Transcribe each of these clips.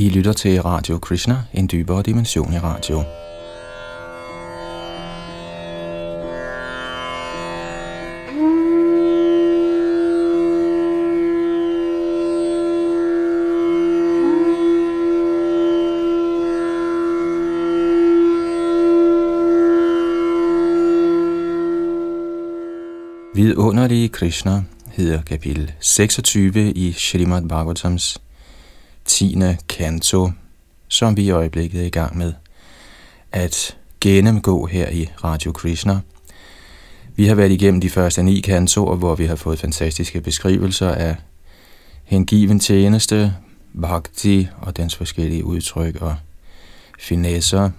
I lytter til Radio Krishna, en dybere dimension i radio. Vidunderlige Krishna hedder kapitel 26 i Srimad Bhagavatams 10. kanto, som vi i øjeblikket er i gang med at gennemgå her i Radio Krishna. Vi har været igennem de første ni kantoer, hvor vi har fået fantastiske beskrivelser af hengiven tjeneste, bhakti og dens forskellige udtryk og finesser.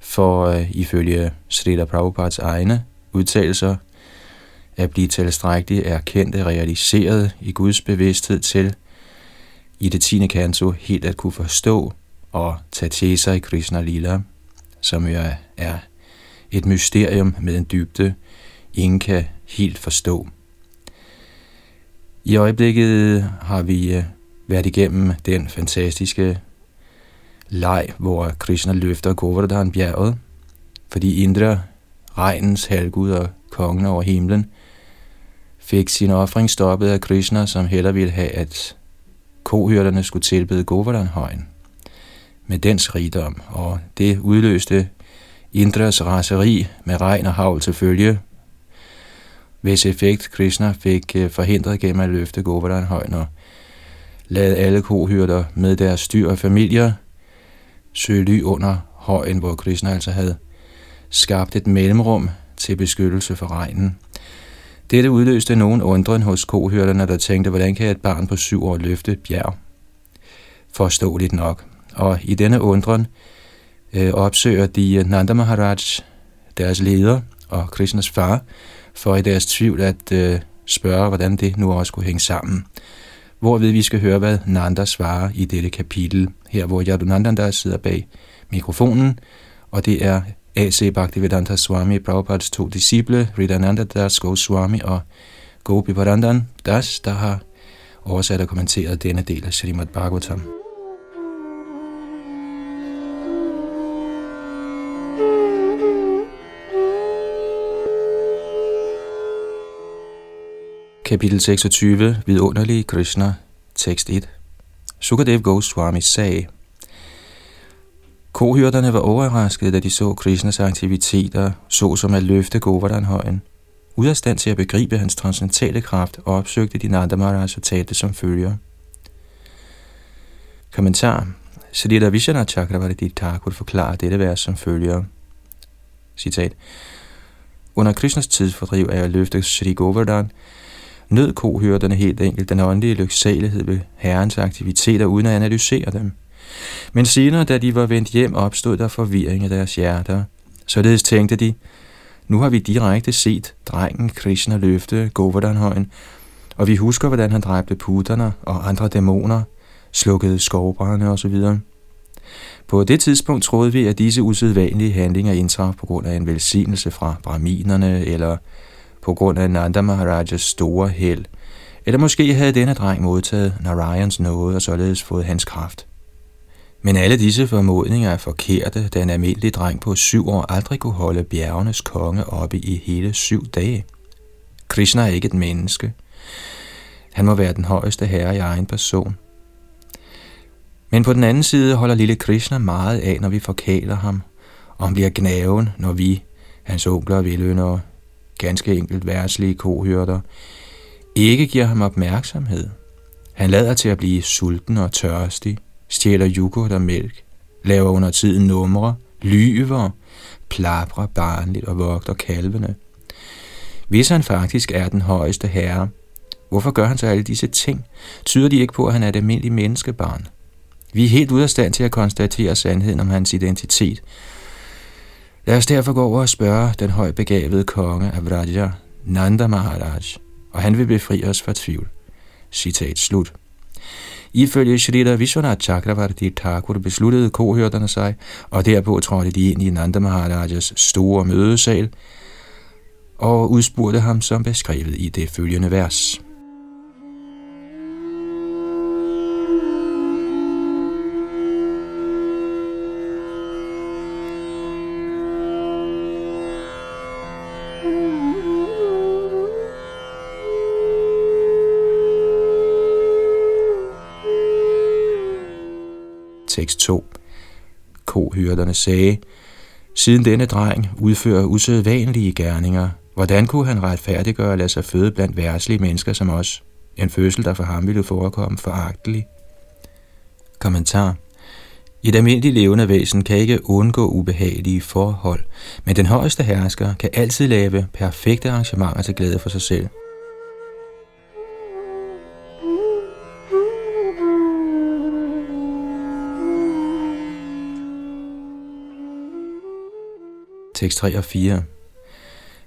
For uh, ifølge Srila Prabhupads egne udtalelser, at blive tilstrækkeligt erkendt og realiseret i Guds bevidsthed til i det tiende kanto helt at kunne forstå og tage til sig i Krishna Lila, som jo er et mysterium med en dybde, ingen kan helt forstå. I øjeblikket har vi øh, været igennem den fantastiske leg, hvor Krishna løfter Govardhan bjerget, fordi Indra, regnens halvgud og kongen over himlen, fik sin offring stoppet af Krishna, som heller ville have, at kohyrderne skulle tilbede Govardhanhøjen med dens rigdom, og det udløste Indras raseri med regn og havl til følge, hvis effekt Krishna fik øh, forhindret gennem at løfte Govardhanhøjen og lade alle kohyrder med deres styr og familier søge ly under højen, hvor Krishna altså havde skabt et mellemrum til beskyttelse for regnen. Dette udløste nogen undren hos kohørterne, der tænkte, hvordan kan et barn på syv år løfte et bjerg? Forståeligt nok. Og i denne undren øh, opsøger de Nanda Maharaj, deres leder og Krishnas far, for i deres tvivl at øh, spørge, hvordan det nu også skulle hænge sammen. Hvorved vi skal høre, hvad Nanda svarer i dette kapitel, her hvor Yadunandanda sidder bag mikrofonen, og det er A.C. Bhaktivedanta Swami Prabhupads to disciple, Ridananda Das Goswami og Gopi Parandan Das, der har oversat og kommenteret denne del af Srimad Bhagavatam. Kapitel 26, Vidunderlige Krishna, tekst 1. Sukadev Goswami sagde, Kohyrderne var overraskede, da de så Krishnas aktiviteter, såsom at løfte Govardhanhøjen. Ud af stand til at begribe hans transcendentale kraft, opsøgte de Nanda Maharaj og talte som følger. Kommentar. Srila Vishana Chakravarti Thakur forklarer dette vers som følger. Citat. Under Krishnas tidsfordriv af at løfte Sri Govardhan, nød kohyrderne helt enkelt den åndelige lyksalighed ved herrens aktiviteter uden at analysere dem – men senere, da de var vendt hjem, opstod der forvirring i deres hjerter. Således tænkte de, nu har vi direkte set drengen Krishna løfte Govardhanhøjen, og vi husker, hvordan han dræbte putterne og andre dæmoner, slukkede skovbrænde osv. På det tidspunkt troede vi, at disse usædvanlige handlinger indtraf på grund af en velsignelse fra braminerne, eller på grund af Nanda Maharajas store held, eller måske havde denne dreng modtaget Narayans nåde og således fået hans kraft. Men alle disse formodninger er forkerte, da en almindelig dreng på syv år aldrig kunne holde bjergenes konge oppe i hele syv dage. Krishna er ikke et menneske. Han må være den højeste herre i egen person. Men på den anden side holder lille Krishna meget af, når vi forkæler ham, og han bliver gnaven, når vi, hans onkler og vildønder, ganske enkelt værtslige kohyrder, ikke giver ham opmærksomhed. Han lader til at blive sulten og tørstig, stjæler yoghurt og mælk, laver under tiden numre, lyver, plaprer barnligt og vogter kalvene. Hvis han faktisk er den højeste herre, hvorfor gør han så alle disse ting? Tyder de ikke på, at han er et almindeligt menneskebarn? Vi er helt ude af stand til at konstatere sandheden om hans identitet. Lad os derfor gå over og spørge den højbegavede konge af Vraja, Nanda Maharaj, og han vil befri os fra tvivl. Citat slut. Ifølge Shrita Vishwanath Chakravarti Thakur besluttede kohørterne sig, og derpå trådte de ind i Nanda Maharajas store mødesal og udspurgte ham som beskrevet i det følgende vers. Tekst 2. Kohyrderne sagde, siden denne dreng udfører usædvanlige gerninger, hvordan kunne han retfærdiggøre at lade sig føde blandt værtslige mennesker som os? En fødsel, der for ham ville forekomme foragtelig. Kommentar. Et almindeligt levende væsen kan ikke undgå ubehagelige forhold, men den højeste hersker kan altid lave perfekte arrangementer til glæde for sig selv. Tekst 3 og 4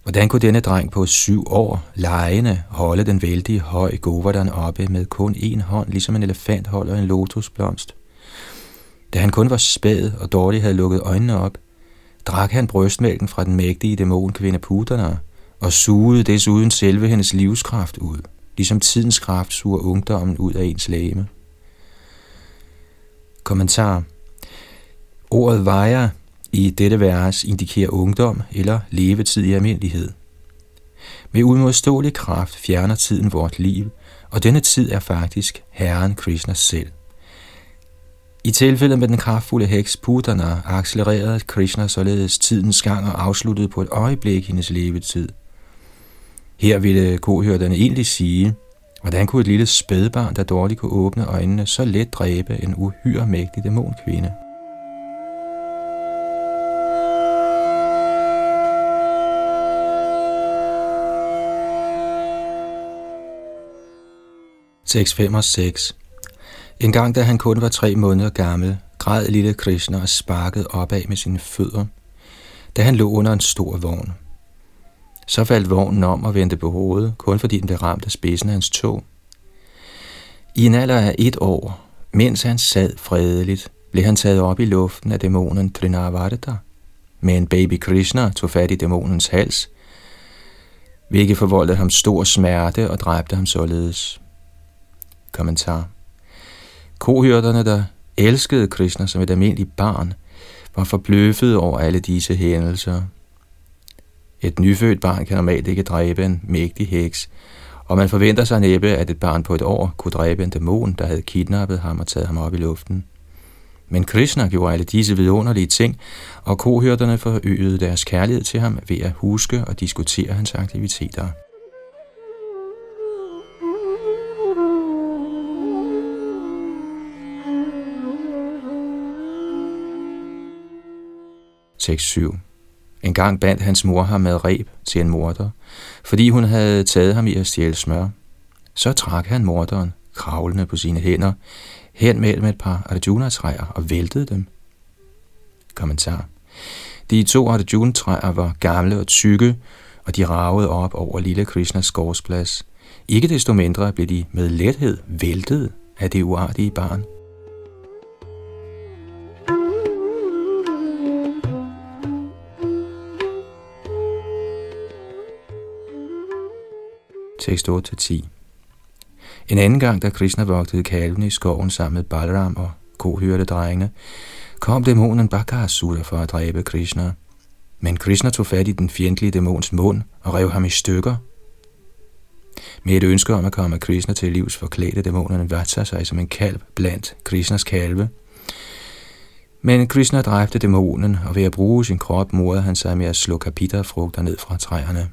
Hvordan kunne denne dreng på syv år lejende holde den vældige høj Govardhan oppe med kun en hånd, ligesom en elefant holder en lotusblomst? Da han kun var spæd og dårligt havde lukket øjnene op, drak han brystmælken fra den mægtige dæmonkvinde Putana og sugede desuden selve hendes livskraft ud, ligesom tidens kraft suger ungdommen ud af ens læme. Kommentar Ordet vejer i dette vers indikerer ungdom eller levetid i almindelighed. Med uimodståelig kraft fjerner tiden vort liv, og denne tid er faktisk Herren Krishna selv. I tilfældet med den kraftfulde heks Putana accelererede Krishna således tidens gang og afsluttede på et øjeblik hendes levetid. Her ville kohørterne egentlig sige, hvordan kunne et lille spædbarn, der dårligt kunne åbne øjnene, så let dræbe en uhyre mægtig dæmonkvinde? 6, 5 og 6 En gang da han kun var tre måneder gammel, græd lille Krishna og sparkede opad med sine fødder, da han lå under en stor vogn. Så faldt vognen om og vendte på hovedet, kun fordi den blev ramt af spidsen af hans tog. I en alder af et år, mens han sad fredeligt, blev han taget op i luften af dæmonen Trinavarta. Men baby Krishna tog fat i dæmonens hals, hvilket forvoldte ham stor smerte og dræbte ham således. Kommentar. Kohyrderne, der elskede Krishna som et almindeligt barn, var forbløffet over alle disse hændelser. Et nyfødt barn kan normalt ikke dræbe en mægtig heks, og man forventer sig næppe, at et barn på et år kunne dræbe en dæmon, der havde kidnappet ham og taget ham op i luften. Men Krishna gjorde alle disse vidunderlige ting, og kohyrderne forøgede deres kærlighed til ham ved at huske og diskutere hans aktiviteter. Tekst 7. En gang bandt hans mor ham med reb til en morder, fordi hun havde taget ham i at stjæle smør. Så trak han morderen, kravlende på sine hænder, hen mellem et par Arjuna-træer og væltede dem. Kommentar. De to Arjuna-træer var gamle og tykke, og de ragede op over lille Krishnas gårdsplads. Ikke desto mindre blev de med lethed væltet af det uartige barn. Tekst 8-10. En anden gang, da Krishna vogtede kalvene i skoven sammen med Balram og kohyrtedrengene, kom dæmonen Bakasura for at dræbe Krishna. Men Krishna tog fat i den fjendtlige dæmons mund og rev ham i stykker. Med et ønske om at komme Krishna til livs forklædte dæmonerne Vatsa sig som en kalv blandt Krishnas kalve. Men Krishna dræbte dæmonen, og ved at bruge sin krop morede han sig med at slå kapitterfrugter ned fra træerne.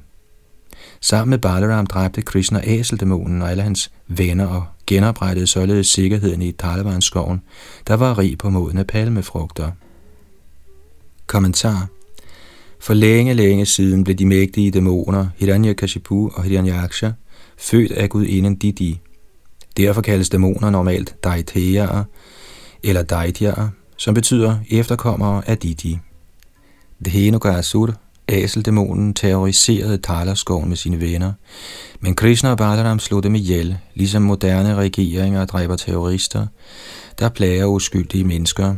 Sammen med Balaram dræbte Krishna æseldæmonen og alle hans venner og genoprettede således sikkerheden i skoven, der var rig på modne palmefrugter. Kommentar For længe, længe siden blev de mægtige dæmoner Hiranyakashipu og Hiranyaksha født af gudinden Didi. Derfor kaldes dæmoner normalt Daityaer eller Daityaer, som betyder efterkommere af Didi. Dhenugasur Æseldæmonen terroriserede Talerskoven med sine venner, men Krishna og Balaram slog dem ihjel, ligesom moderne regeringer dræber terrorister, der plager uskyldige mennesker.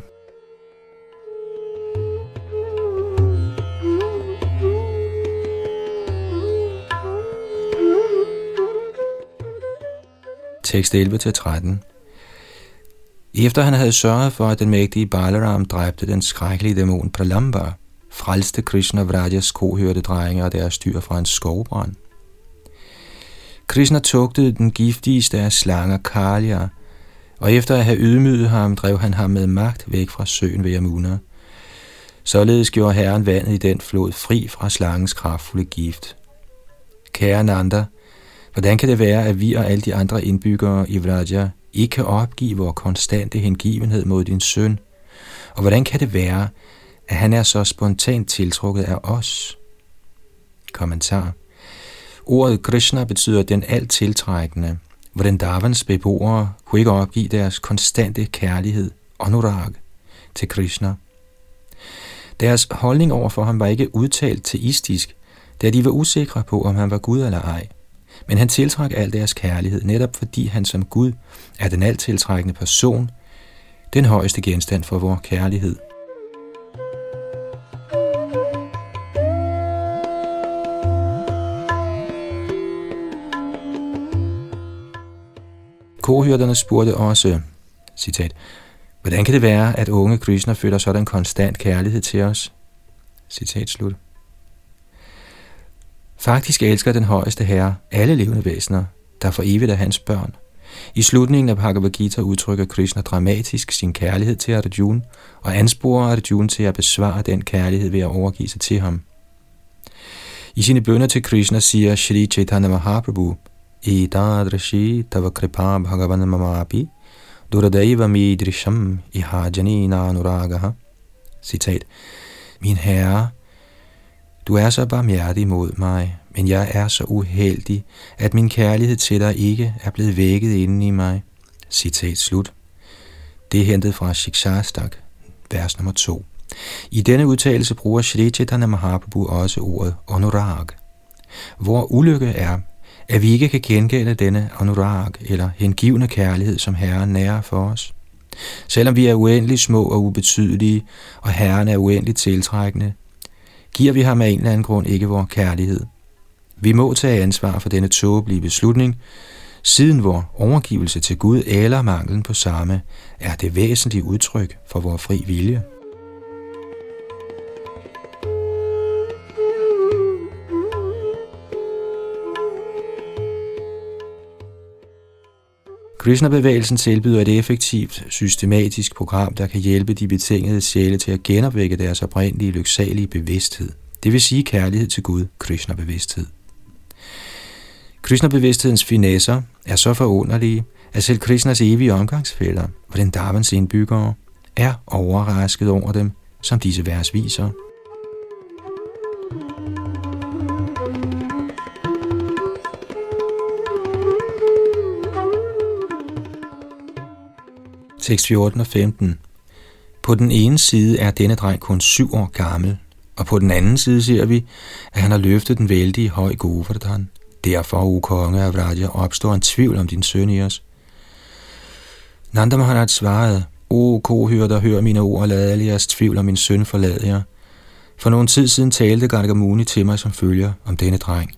Tekst 11-13 Efter han havde sørget for, at den mægtige Balaram dræbte den skrækkelige dæmon Pralamba, frelste Krishna Vrajas kohørte drenge og deres dyr fra en skovbrand. Krishna tugtede den giftigste af slanger Kalya, og efter at have ydmyget ham, drev han ham med magt væk fra søen ved Yamuna. Således gjorde herren vandet i den flod fri fra slangens kraftfulde gift. Kære Nanda, hvordan kan det være, at vi og alle de andre indbyggere i Vraja ikke kan opgive vores konstante hengivenhed mod din søn? Og hvordan kan det være, at han er så spontant tiltrukket af os? Kommentar. Ordet Krishna betyder den alt tiltrækkende, hvordan Davans beboere kunne ikke opgive deres konstante kærlighed, anurag, til Krishna. Deres holdning over for ham var ikke udtalt teistisk, da de var usikre på, om han var Gud eller ej. Men han tiltrak al deres kærlighed, netop fordi han som Gud er den alt tiltrækkende person, den højeste genstand for vores kærlighed. Kohyrderne spurgte også, citat, hvordan kan det være, at unge Krishna føler sådan konstant kærlighed til os? Citat slut. Faktisk elsker den højeste herre alle levende væsener, der for evigt er hans børn. I slutningen af Bhagavad Gita udtrykker Krishna dramatisk sin kærlighed til Arjuna og ansporer Arjuna til at besvare den kærlighed ved at overgive sig til ham. I sine bønder til Krishna siger Shri Chaitanya Mahaprabhu, Etadrashi tava kripa bhagavan mamapi duradaiva midrisham ihajani nanuragaha. Citat. Min herre, du er så barmhjertig mod mig, men jeg er så uheldig, at min kærlighed til dig ikke er blevet vækket inden i mig. Citat slut. Det er hentet fra Shikshastak, vers nummer 2. I denne udtalelse bruger Shri Chaitanya Mahaprabhu også ordet anurag. Hvor ulykke er, at vi ikke kan gengælde denne anurag eller hengivende kærlighed, som Herren nærer for os. Selvom vi er uendelig små og ubetydelige, og Herren er uendeligt tiltrækkende, giver vi ham af en eller anden grund ikke vores kærlighed. Vi må tage ansvar for denne tåbelige beslutning, siden vor overgivelse til Gud eller manglen på samme er det væsentlige udtryk for vores fri vilje. Krishna-bevægelsen tilbyder et effektivt, systematisk program, der kan hjælpe de betingede sjæle til at genopvække deres oprindelige, lyksalige bevidsthed. Det vil sige kærlighed til Gud, Krishna-bevidsthed. Krishna-bevidsthedens finesser er så forunderlige, at selv Krishnas evige omgangsfælder, den Davans indbyggere, er overrasket over dem, som disse vers viser. Tekst 14 og 15. På den ene side er denne dreng kun syv år gammel, og på den anden side ser vi, at han har løftet den vældige høj Govardhan. Derfor, o konge af Vraja, opstår en tvivl om din søn i os. Nanda Maharaj svarede, O kohørter, hør mine ord lad alle jeres tvivl om min søn forlade jer. For nogen tid siden talte Gargamuni til mig som følger om denne dreng.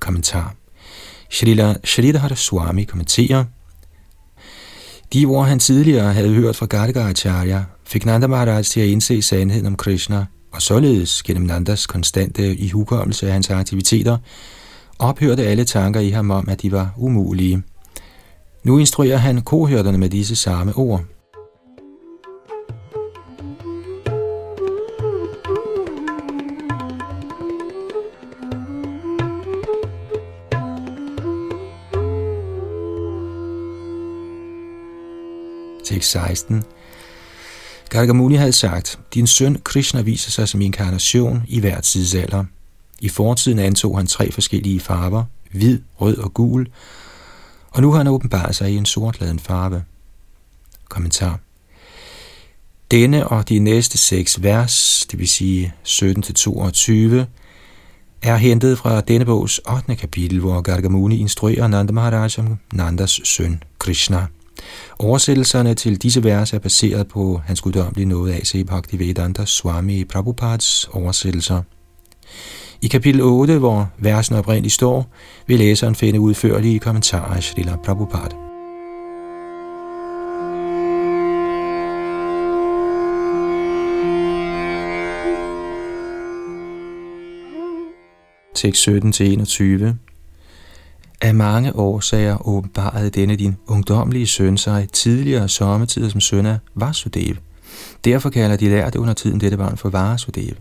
Kommentar. Shrila Sridhara Swami kommenterer, de ord, han tidligere havde hørt fra Gargacharya, fik Nanda Maharaj til at indse sandheden om Krishna, og således gennem Nandas konstante ihukommelse af hans aktiviteter, ophørte alle tanker i ham om, at de var umulige. Nu instruerer han kohørterne med disse samme ord. Tekst 16. Gargamuni havde sagt, din søn Krishna viser sig som inkarnation i hver tidsalder. I fortiden antog han tre forskellige farver, hvid, rød og gul, og nu har han åbenbart sig i en sortladen farve. Kommentar. Denne og de næste seks vers, det vil sige 17-22, er hentet fra denne bogs 8. kapitel, hvor Gargamuni instruerer Nanda Maharaj om Nandas søn Krishna. Oversættelserne til disse vers er baseret på hans guddommelige nåde A.C. Bhaktivedanta Swami Prabhupads oversættelser. I kapitel 8, hvor versen oprindeligt står, vil læseren finde udførlige kommentarer af Srila Prabhupada. Tekst 17-21 af mange årsager åbenbarede denne din ungdomlige søn sig tidligere sommetider som søn af Vasudev. Derfor kalder de lærte under tiden dette barn for Vasudev.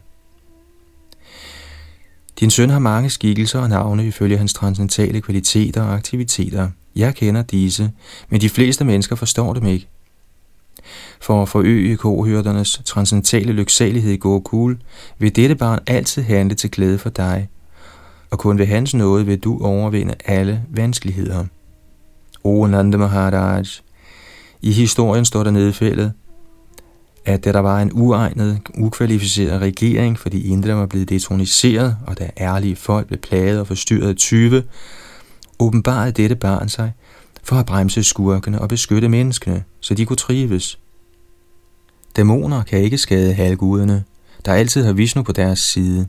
Din søn har mange skikkelser og navne ifølge hans transcendentale kvaliteter og aktiviteter. Jeg kender disse, men de fleste mennesker forstår dem ikke. For at forøge kohørternes transcendentale lyksalighed i Gokul, vil dette barn altid handle til glæde for dig, og kun ved hans nåde vil du overvinde alle vanskeligheder. O Nanda Maharaj, i historien står der nedfældet, at da der var en uegnet, ukvalificeret regering, fordi Indra var blevet detroniseret, og da ærlige folk blev plaget og forstyrret af tyve, åbenbarede dette barn sig for at bremse skurkene og beskytte menneskene, så de kunne trives. Dæmoner kan ikke skade halvguderne, der altid har Vishnu på deres side.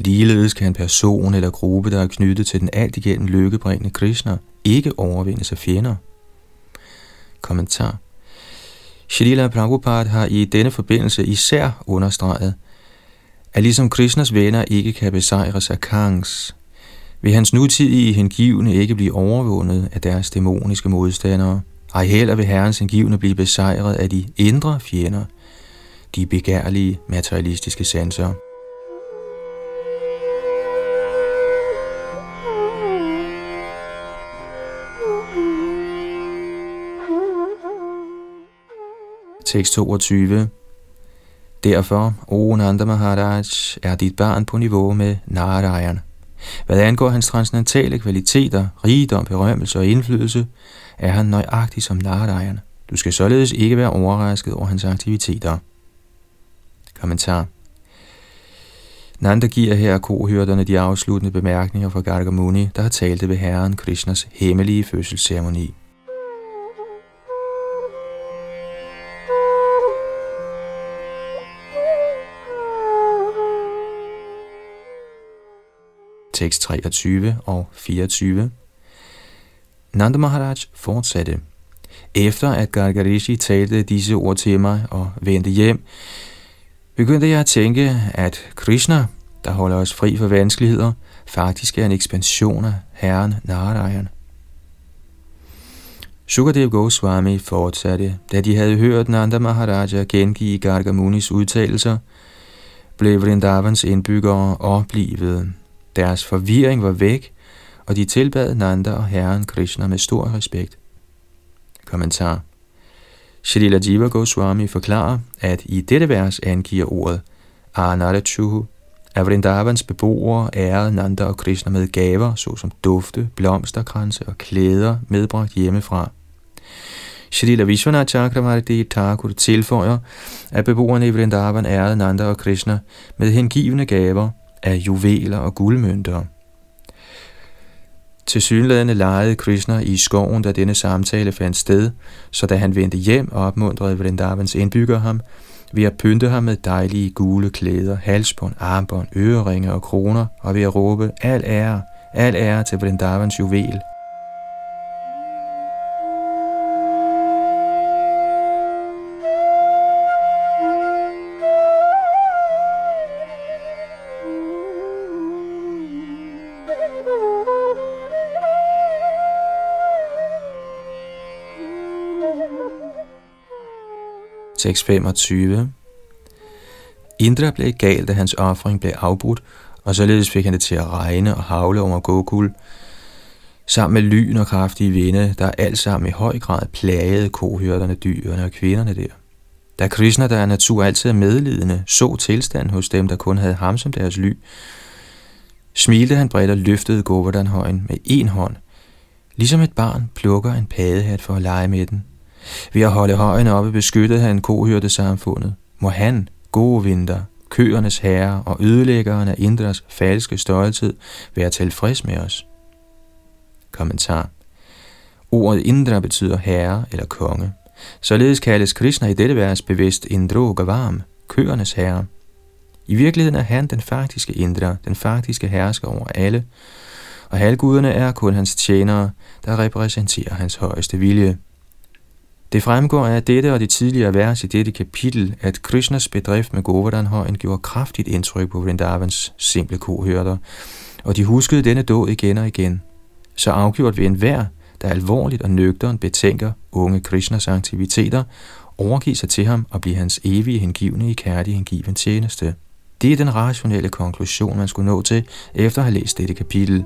Ligeledes kan en person eller gruppe, der er knyttet til den alt igennem lykkebringende Krishna, ikke overvindes af fjender. Kommentar Shalila Prabhupada har i denne forbindelse især understreget, at ligesom Krishnas venner ikke kan besejres af Kangs, vil hans nutidige hengivne ikke blive overvundet af deres dæmoniske modstandere. Ej heller vil herrens hengivne blive besejret af de indre fjender, de begærlige materialistiske sanser. Tekst 22 Derfor, o Nanda Maharaj, er dit barn på niveau med Narayan. Hvad angår hans transcendentale kvaliteter, rigdom, berømmelse og indflydelse, er han nøjagtig som Narayan. Du skal således ikke være overrasket over hans aktiviteter. Kommentar Nanda giver her kohyrderne de afsluttende bemærkninger fra Gargamuni, der har talt ved Herren Krishnas hemmelige fødselsceremoni. Tekst 23 og 24. Nanda Maharaj fortsatte. Efter at Gargarishi talte disse ord til mig og vendte hjem, begyndte jeg at tænke, at Krishna, der holder os fri for vanskeligheder, faktisk er en ekspansion af Herren Narayan. Sukadev Goswami fortsatte, da de havde hørt Nanda Maharaja gengive Gargamunis udtalelser, blev Vrindavans indbyggere oplivet. Deres forvirring var væk, og de tilbad Nanda og Herren Krishna med stor respekt. Kommentar Shrila Jiva Goswami forklarer, at i dette vers angiver ordet Anarachuhu, at Vrindavans beboere ærede Nanda og Krishna med gaver, såsom dufte, blomsterkranse og klæder medbragt hjemmefra. Shrila Vishwanath Chakravarti Thakur tilføjer, at beboerne i Vrindavan ærede Nanda og Krishna med hengivende gaver, af juveler og guldmønter. Til synlædende legede Krishna i skoven, da denne samtale fandt sted, så da han vendte hjem og opmuntrede Vrindavans indbygger ham, ved at pynte ham med dejlige gule klæder, halsbånd, armbånd, øreringe og kroner, og ved at råbe, al ære, al ære til Vrindavans juvel. Tekst 25. Indra blev gal, da hans offring blev afbrudt, og således fik han det til at regne og havle over Gokul, sammen med lyn og kraftige vinde, der alt sammen i høj grad plagede kohyrderne, dyrene og kvinderne der. Da Krishna, der er natur altid er medlidende, så tilstanden hos dem, der kun havde ham som deres ly, smilte han bredt og løftede Govardhan-højen med en hånd, ligesom et barn plukker en padehat for at lege med den. Ved at holde højen oppe beskyttede han kohørte samfundet. Må han, gode vinter, køernes herre og ødelæggeren af Indras falske stolthed være tilfreds med os. Kommentar Ordet Indra betyder herre eller konge. Således kaldes Krishna i dette vers bevidst Indro Gavarm, køernes herre. I virkeligheden er han den faktiske Indra, den faktiske hersker over alle, og halvguderne er kun hans tjenere, der repræsenterer hans højeste vilje. Det fremgår af dette og de tidligere vers i dette kapitel, at Krishnas bedrift med Govardhanhøjen gjorde kraftigt indtryk på Vrindavans simple kohørter, og de huskede denne dåd igen og igen. så afgjort ved enhver, der alvorligt og nøgteren betænker unge Krishnas aktiviteter, overgive sig til ham og blive hans evige hengivne i kærlig hengiven tjeneste. Det er den rationelle konklusion, man skulle nå til, efter at have læst dette kapitel.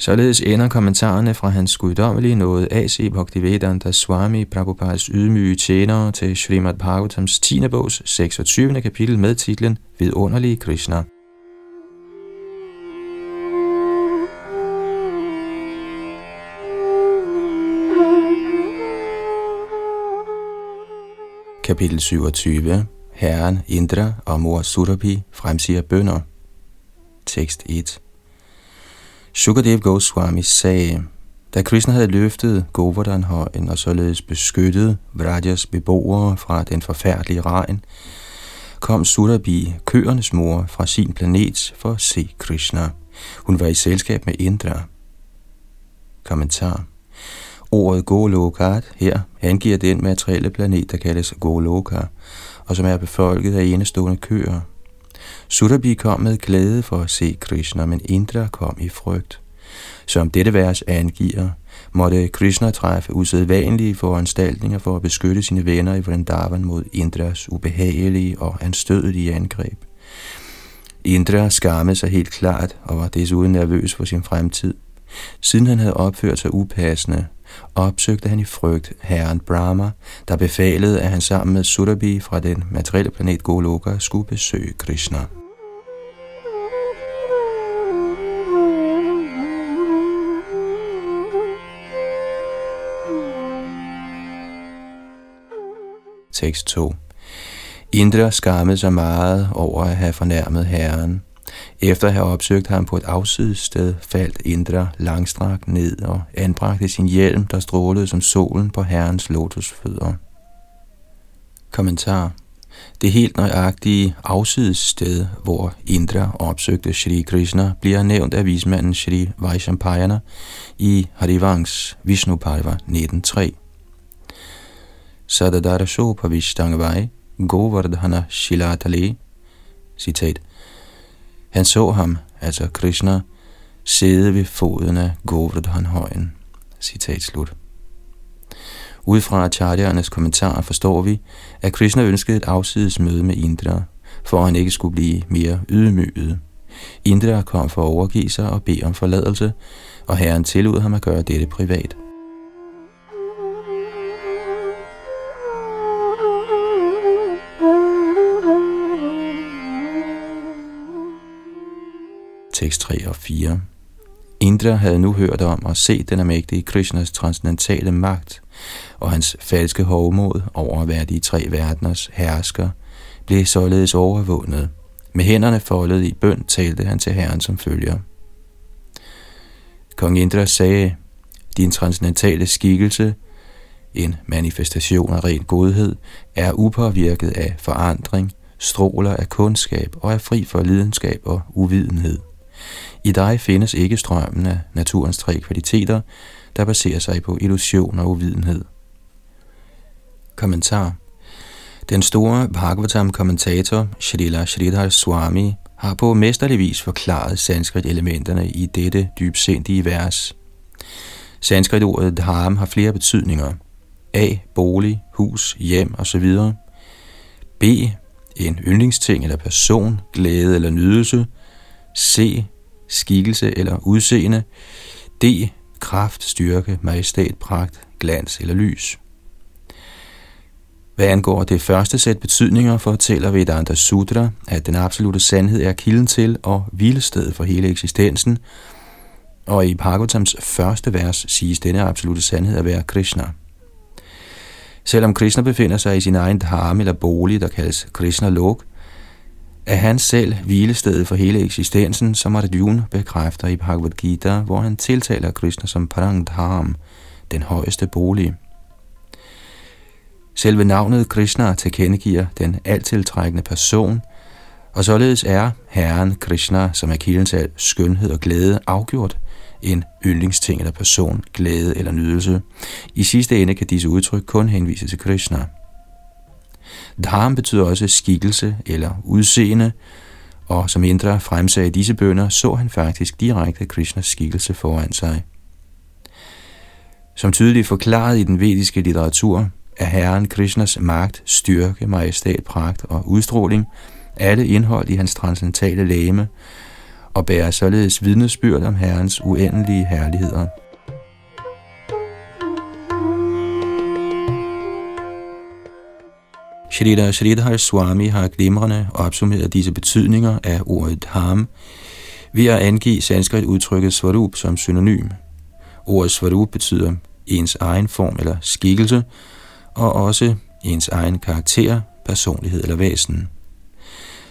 Således ender kommentarerne fra hans guddommelige nåde A.C. Bhaktivedanta Swami Prabhupadas ydmyge tjenere til Srimad Bhagavatams 10. bogs 26. kapitel med titlen Vidunderlige Krishna. Kapitel 27 Herren Indra og mor Surabhi fremsiger bønder. Tekst 1 Sukadev Goswami sagde, da Krishna havde løftet Govardhan-højen og således beskyttet Vrajas beboere fra den forfærdelige regn, kom Surabhi, køernes mor, fra sin planet for at se Krishna. Hun var i selskab med Indra. Kommentar Ordet Golokat her angiver den materielle planet, der kaldes Goloka, og som er befolket af enestående køer. Surabhi kom med glæde for at se Krishna, men Indra kom i frygt. Som dette vers angiver, måtte Krishna træffe usædvanlige foranstaltninger for at beskytte sine venner i Vrindavan mod Indras ubehagelige og anstødelige angreb. Indra skammede sig helt klart og var desuden nervøs for sin fremtid. Siden han havde opført sig upassende, opsøgte han i frygt herren Brahma, der befalede, at han sammen med Surabhi fra den materielle planet Goloka skulle besøge Krishna. Tekst 2 Indra skammede sig meget over at have fornærmet herren. Efter at have opsøgt ham på et afsides sted, faldt Indra langstrakt ned og anbragte sin hjelm, der strålede som solen på herrens lotusfødder. Kommentar det helt nøjagtige afsides sted, hvor Indra opsøgte Shri Krishna, bliver nævnt af vismanden Shri Vaishampayana i Harivangs Vishnu Parva 19.3. Sadadara Shopavishtangamai Govardhana Shilatale Citat han så ham, altså Krishna, sidde ved foden af Govardhan-højen. Citat slut. Ud fra Acharyernes kommentarer forstår vi, at Krishna ønskede et afsides møde med Indra, for at han ikke skulle blive mere ydmyget. Indra kom for at overgive sig og bede om forladelse, og herren tillod ham at gøre dette privat. Tekst 3 og 4. Indra havde nu hørt om og set den almægtige Krishnas transcendentale magt, og hans falske hovmod over at være de tre verdeners hersker, blev således overvundet. Med hænderne foldet i bøn talte han til Herren som følger. Kong Indra sagde, din transcendentale skikkelse, en manifestation af ren godhed, er upåvirket af forandring, stråler af kundskab og er fri for lidenskab og uvidenhed. I dig findes ikke strømmen af naturens tre kvaliteter, der baserer sig på illusion og uvidenhed. Kommentar Den store Bhagavatam-kommentator Shrila Shridhar Swami har på mesterlig vis forklaret sanskrit-elementerne i dette dybsindige vers. Sanskrit-ordet dharma har flere betydninger. A. Bolig, hus, hjem osv. B. En yndlingsting eller person, glæde eller nydelse. C skikkelse eller udseende. D. Kraft, styrke, majestæt, pragt, glans eller lys. Hvad angår det første sæt betydninger, fortæller Vedanta Sutra, at den absolute sandhed er kilden til og hvilestedet for hele eksistensen, og i Bhagavatams første vers siges denne absolute sandhed at være Krishna. Selvom Krishna befinder sig i sin egen dharma eller bolig, der kaldes Krishna Lok, er han selv hvilestedet for hele eksistensen, som Arjuna bekræfter i Bhagavad Gita, hvor han tiltaler Krishna som Parangdham, den højeste bolig. Selve navnet Krishna tilkendegiver den altiltrækkende person, og således er Herren Krishna, som er kilden til skønhed og glæde, afgjort en yndlingsting eller person, glæde eller nydelse. I sidste ende kan disse udtryk kun henvise til Krishna. Dharm betyder også skikkelse eller udseende, og som Indra fremsagde disse bønder, så han faktisk direkte Krishnas skikkelse foran sig. Som tydeligt forklaret i den vediske litteratur, er Herren Krishnas magt, styrke, majestæt, pragt og udstråling alle indhold i hans transcendentale læme, og bærer således vidnesbyrd om Herrens uendelige herligheder. Shrita Sridhar Swami har glimrende opsummeret disse betydninger af ordet ham ved at angive sanskrit udtrykket svarup som synonym. Ordet svarup betyder ens egen form eller skikkelse, og også ens egen karakter, personlighed eller væsen.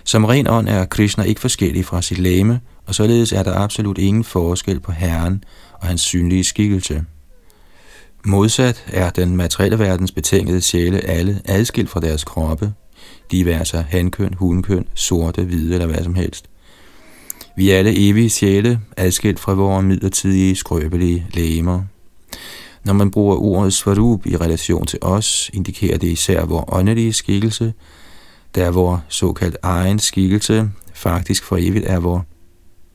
Som ren ånd er Krishna ikke forskellig fra sit læme, og således er der absolut ingen forskel på Herren og hans synlige skikkelse. Modsat er den materielle verdens betingede sjæle alle adskilt fra deres kroppe. Diverse hankøn, hunkøn, sorte, hvide eller hvad som helst. Vi er alle evige sjæle, adskilt fra vores midlertidige, skrøbelige lægemer. Når man bruger ordet svarup i relation til os, indikerer det især vores åndelige skikkelse, der vores såkaldt egen skikkelse faktisk for evigt er vor,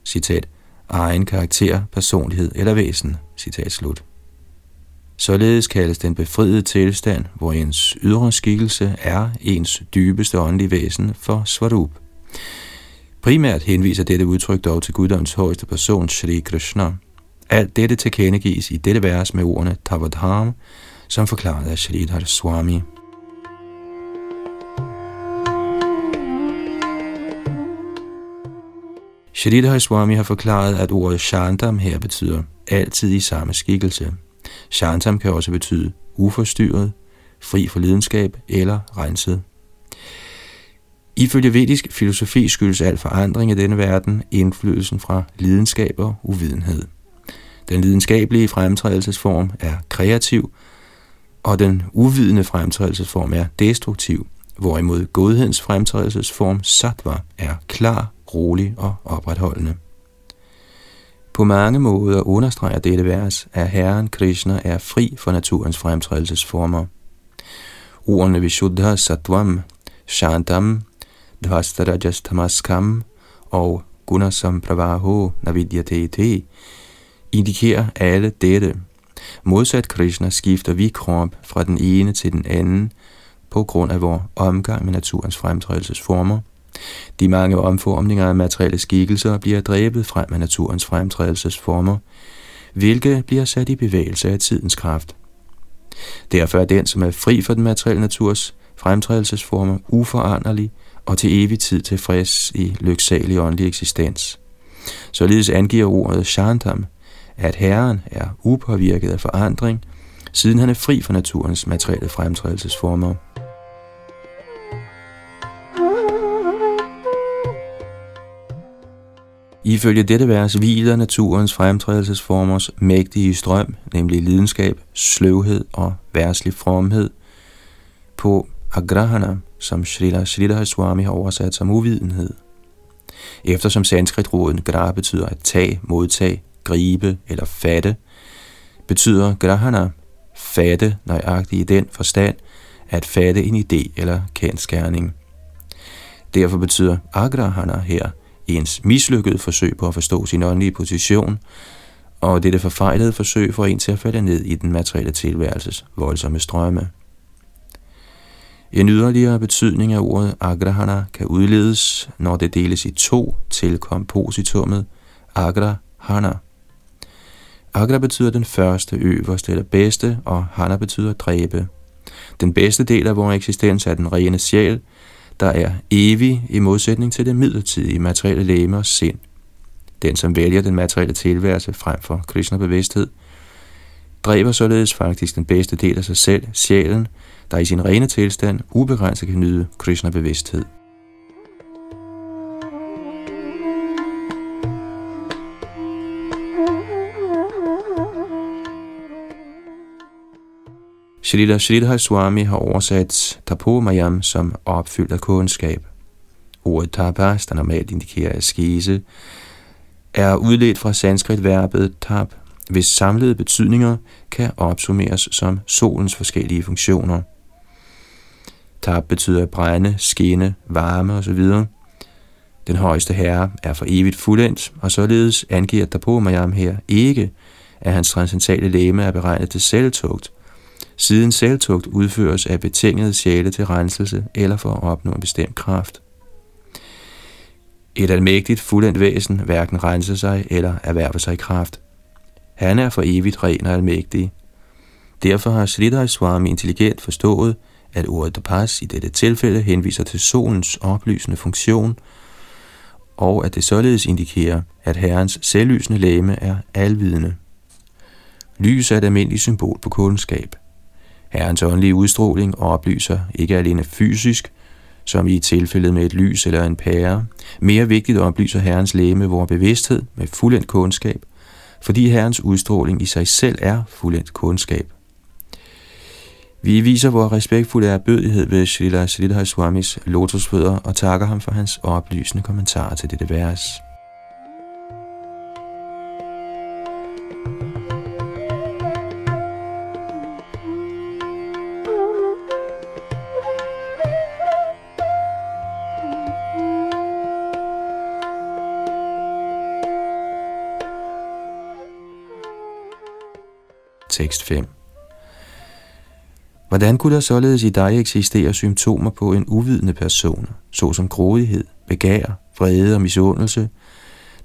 citat, egen karakter, personlighed eller væsen, citat slut. Således kaldes den befriede tilstand, hvor ens ydre skikkelse er ens dybeste åndelige væsen for Svarup. Primært henviser dette udtryk dog til guddoms højeste person, Shri Krishna. Alt dette tilkendegives i dette vers med ordene Tavadham, som forklaret af Sridhar Swami. Shridhar Swami har forklaret, at ordet Shandam her betyder altid i samme skikkelse. Shantam kan også betyde uforstyrret, fri for lidenskab eller renset. Ifølge vedisk filosofi skyldes al forandring i denne verden indflydelsen fra lidenskab og uvidenhed. Den lidenskabelige fremtrædelsesform er kreativ, og den uvidende fremtrædelsesform er destruktiv, hvorimod godhedens fremtrædelsesform sattva er klar, rolig og opretholdende. På mange måder understreger dette vers, at Herren Krishna er fri for naturens fremtrædelsesformer. Ordene Vishuddha Satvam, Shantam, Dvastarajastamaskam og Gunasam Pravaho Navidyate indikerer alle dette. Modsat Krishna skifter vi krop fra den ene til den anden på grund af vores omgang med naturens fremtrædelsesformer – de mange omformninger af materielle skikkelser bliver dræbet frem af naturens fremtrædelsesformer, hvilke bliver sat i bevægelse af tidens kraft. Derfor er den, som er fri for den materielle naturs fremtrædelsesformer, uforanderlig og til evig tid tilfreds i lyksalig åndelig eksistens. Således angiver ordet Shantam, at Herren er upåvirket af forandring, siden han er fri for naturens materielle fremtrædelsesformer. Ifølge dette vers hviler naturens fremtrædelsesformers mægtige strøm, nemlig lidenskab, sløvhed og værslig fromhed, på agrahana, som Srila Sridhar Swami har oversat som uvidenhed. Eftersom sanskritroden gra betyder at tage, modtage, gribe eller fatte, betyder grahana fatte nøjagtigt i den forstand at fatte en idé eller kendskærning. Derfor betyder agrahana her – ens mislykkede forsøg på at forstå sin åndelige position, og dette forfejlede forsøg får en til at falde ned i den materielle tilværelses voldsomme strømme. En yderligere betydning af ordet agrahana kan udledes, når det deles i to til kompositummet agrahana. Agra betyder den første, øverste eller bedste, og hana betyder dræbe. Den bedste del af vores eksistens er den rene sjæl, der er evig i modsætning til det midlertidige materielle læme og sind. Den, som vælger den materielle tilværelse frem for Krishna bevidsthed, dræber således faktisk den bedste del af sig selv, sjælen, der i sin rene tilstand ubegrænset kan nyde Krishna bevidsthed. Shrita Sridhar Swami har oversat Tapomayam som opfyldt af kundskab. Ordet tapas, der normalt indikerer askese, er udledt fra sanskrit-verbet tap, hvis samlede betydninger kan opsummeres som solens forskellige funktioner. Tap betyder brænde, skinne, varme osv. Den højeste herre er for evigt fuldendt, og således angiver Dapomayam her ikke, at hans transcendentale læme er beregnet til selvtugt, siden selvtugt udføres af betinget sjæle til renselse eller for at opnå en bestemt kraft. Et almægtigt fuldendt væsen hverken renser sig eller erhverver sig kraft. Han er for evigt ren og almægtig. Derfor har Sridhar Swami intelligent forstået, at ordet tapas i dette tilfælde henviser til solens oplysende funktion, og at det således indikerer, at herrens selvlysende læme er alvidende. Lys er et almindeligt symbol på kundskab. Herrens åndelige udstråling oplyser ikke alene fysisk, som i tilfældet med et lys eller en pære. Mere vigtigt oplyser Herrens læme vores bevidsthed med fuldendt kundskab, fordi Herrens udstråling i sig selv er fuldendt kundskab. Vi viser vores respektfulde erbødighed ved Srila Sridhar Swamis lotusfødder og takker ham for hans oplysende kommentarer til dette vers. Tekst 5 Hvordan kunne der således i dig eksistere symptomer på en uvidende person, såsom grådighed, begær, vrede og misundelse,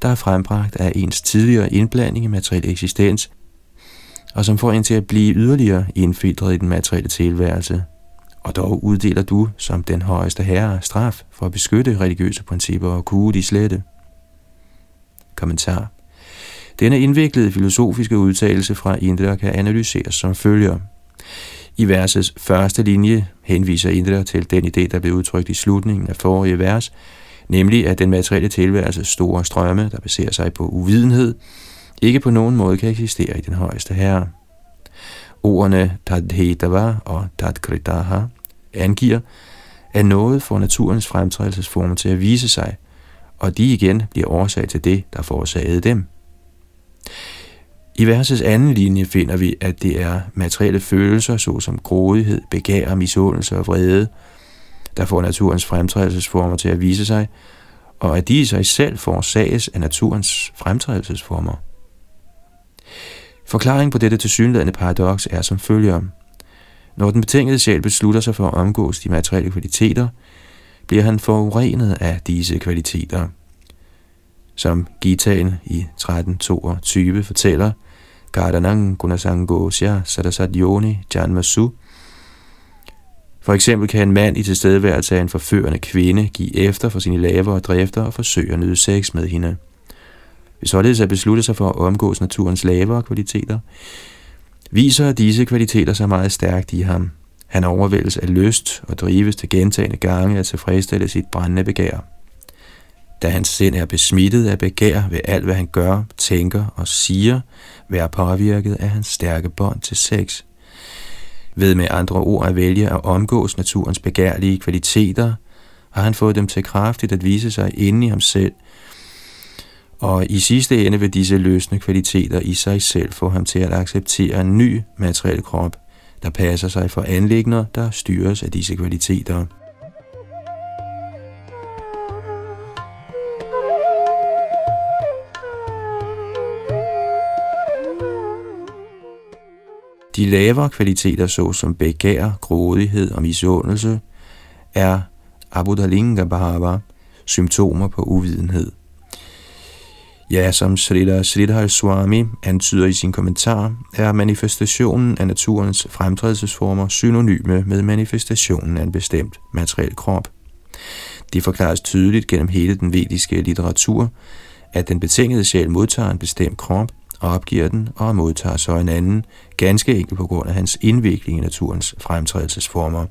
der er frembragt af ens tidligere indblanding i materiel eksistens, og som får en til at blive yderligere indfiltret i den materielle tilværelse. Og dog uddeler du, som den højeste herre, straf for at beskytte religiøse principper og kue de slette. Kommentar denne indviklede filosofiske udtalelse fra Indra kan analyseres som følger. I versets første linje henviser Indra til den idé, der blev udtrykt i slutningen af forrige vers, nemlig at den materielle tilværelse store strømme, der baserer sig på uvidenhed, ikke på nogen måde kan eksistere i den højeste herre. Ordene Tadhetava og Tadkritaha angiver, at noget får naturens fremtrædelsesformer til at vise sig, og de igen bliver årsag til det, der forårsagede dem. I versets anden linje finder vi, at det er materielle følelser, såsom grådighed, begær, misundelse og vrede, der får naturens fremtrædelsesformer til at vise sig, og at de i sig selv forårsages af naturens fremtrædelsesformer. Forklaringen på dette tilsyneladende paradoks er som følger. Når den betingede sjæl beslutter sig for at omgås de materielle kvaliteter, bliver han forurenet af disse kvaliteter. Som Gitaen i 1322 fortæller, Gardanang Gunasangosya Sadasat Yoni Janmasu. For eksempel kan en mand i tilstedeværelse af en forførende kvinde give efter for sine lavere drifter og forsøge at nyde sex med hende. Hvis således at beslutte sig for at omgås naturens lavere kvaliteter, viser disse kvaliteter sig meget stærkt i ham. Han overvældes af lyst og drives til gentagende gange at tilfredsstille sit brændende begær da hans sind er besmittet af begær ved alt, hvad han gør, tænker og siger, være påvirket af hans stærke bånd til sex. Ved med andre ord at vælge at omgås naturens begærlige kvaliteter, har han fået dem til kraftigt at vise sig inde i ham selv, og i sidste ende vil disse løsende kvaliteter i sig selv få ham til at acceptere en ny materiel krop, der passer sig for anlægner, der styres af disse kvaliteter. De lavere kvaliteter, såsom begær, grådighed og misundelse, er abudalinga bhava, symptomer på uvidenhed. Ja, som Sridhar Sridhar Swami antyder i sin kommentar, er manifestationen af naturens fremtrædelsesformer synonyme med manifestationen af en bestemt materiel krop. Det forklares tydeligt gennem hele den vediske litteratur, at den betingede sjæl modtager en bestemt krop, og opgiver den og modtager så en anden, ganske enkelt på grund af hans indvikling i naturens fremtrædelsesformer.